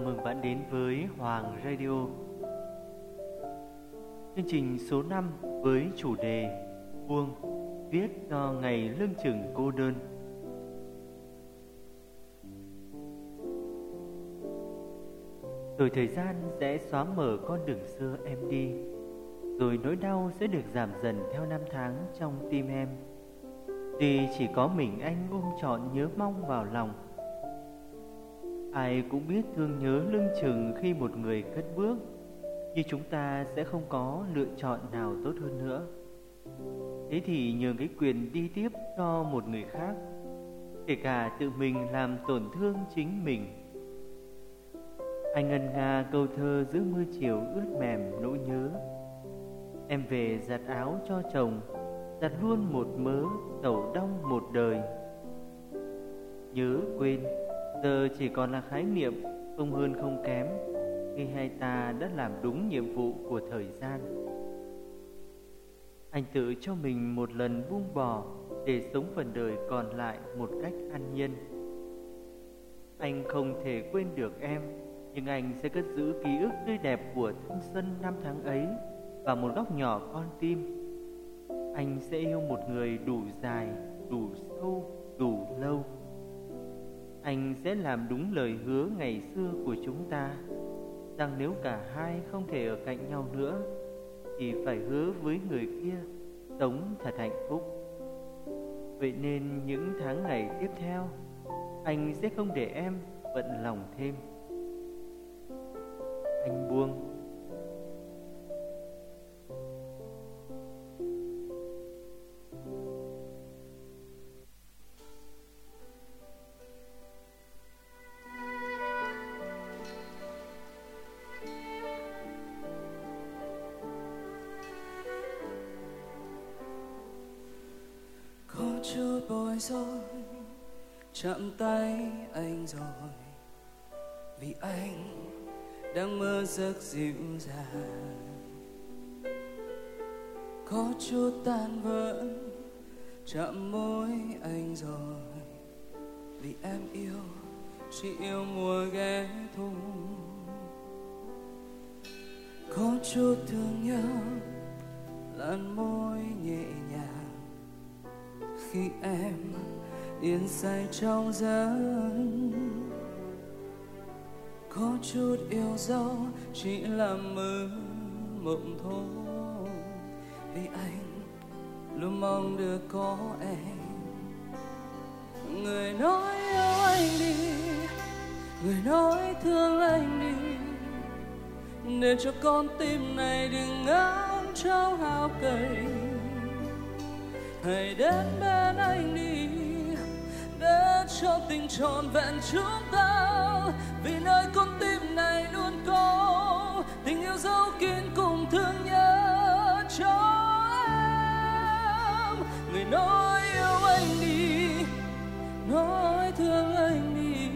Chào mừng bạn đến với Hoàng Radio. Chương trình số 5 với chủ đề Buông, Viết cho ngày lưng chừng cô đơn. Rồi thời gian sẽ xóa mở con đường xưa em đi, Rồi nỗi đau sẽ được giảm dần theo năm tháng trong tim em. Tuy chỉ có mình anh ôm trọn nhớ mong vào lòng Ai cũng biết thương nhớ lưng chừng khi một người cất bước, Nhưng chúng ta sẽ không có lựa chọn nào tốt hơn nữa. Thế thì nhường cái quyền đi tiếp cho một người khác, Kể cả tự mình làm tổn thương chính mình. Anh ngân nga câu thơ giữa mưa chiều ướt mềm nỗi nhớ, Em về giặt áo cho chồng, Giặt luôn một mớ tẩu đong một đời. Nhớ quên Giờ chỉ còn là khái niệm Không hơn không kém Khi hai ta đã làm đúng nhiệm vụ của thời gian. Anh tự cho mình một lần buông bỏ Để sống phần đời còn lại một cách an nhiên. Anh không thể quên được em Nhưng anh sẽ cất giữ ký ức tươi đẹp của thanh xuân năm tháng ấy Vào một góc nhỏ con tim. Anh sẽ yêu một người đủ dài, đủ sâu, sẽ làm đúng lời hứa ngày xưa của chúng ta, rằng nếu cả hai không thể ở cạnh nhau nữa, thì phải hứa với người kia sống thật hạnh phúc. Vậy nên những tháng ngày tiếp theo, anh sẽ không để em bận lòng thêm. Anh buông bối rối chạm tay anh rồi. Vì anh đang mơ giấc dịu dàng. Có chút tan vỡ, chạm môi anh rồi. Vì em yêu, chỉ yêu mùa ghé thu. Có chút thương nhớ, làn môi nhẹ nhàng khi em yên say trong giấc. Có chút yêu dấu chỉ là mơ mộng thôi. Vì anh luôn mong được có em. Người nói yêu anh đi, người nói thương anh đi. Để cho con tim này đừng ngóng trong hao cay hãy đến bên anh đi, để cho tình trọn vẹn chúng ta. Vì nơi con tim này luôn có tình yêu dấu kín cùng thương nhớ cho em. Người nói yêu anh đi, nói thương anh đi,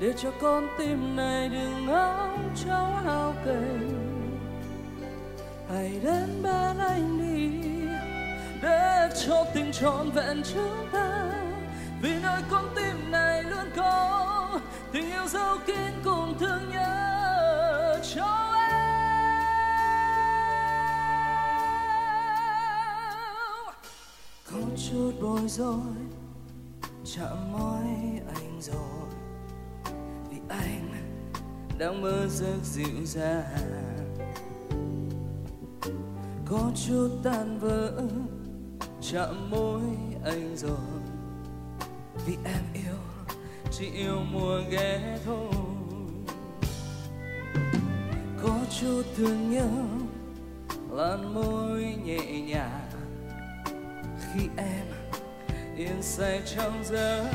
để cho con tim này đừng ngóng cháu hao cay hãy đến bên anh đi để cho tình trọn vẹn chúng ta vì nơi con tim này luôn có tình yêu dấu kín cùng thương nhớ cho em. Có chút bối rối, chạm môi anh rồi. Vì anh đang mơ giấc dịu dàng. Có chút tan vỡ chạm môi anh rồi. Vì em yêu, chỉ yêu mùa ghé thôi. Có chút thương nhớ lan môi nhẹ nhàng. Khi em yên say trong giấc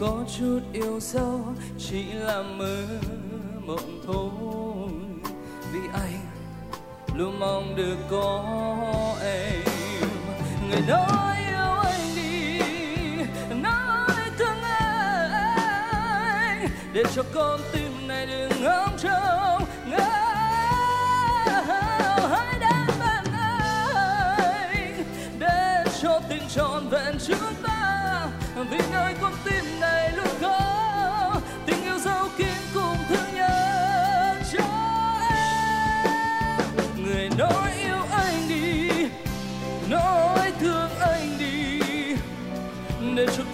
có chút yêu sâu chỉ là mơ mộng thôi. Vì anh luôn mong được có em. Người nói yêu anh đi, nói thương anh. Để cho con tim này đừng ngóng trông, ngỡ hãy đến bên anh. Để cho tình trọn vẹn chúng ta, vì nơi con tim này luôn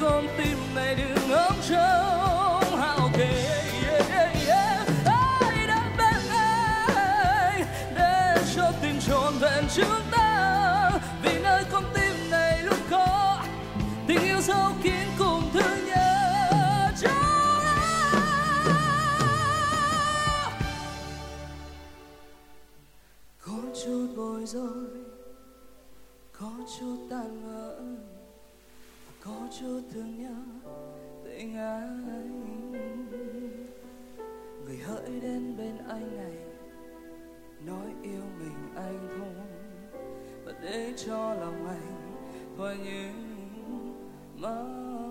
con tim này đừng ngóng trông. Hao kề ai đã bên anh để cho tình trọn vẹn chúng ta? Chút thương nhớ tình anh. Người hỡi đến bên anh này, nói yêu mình anh thôi. Và để cho lòng anh thôi những mơ.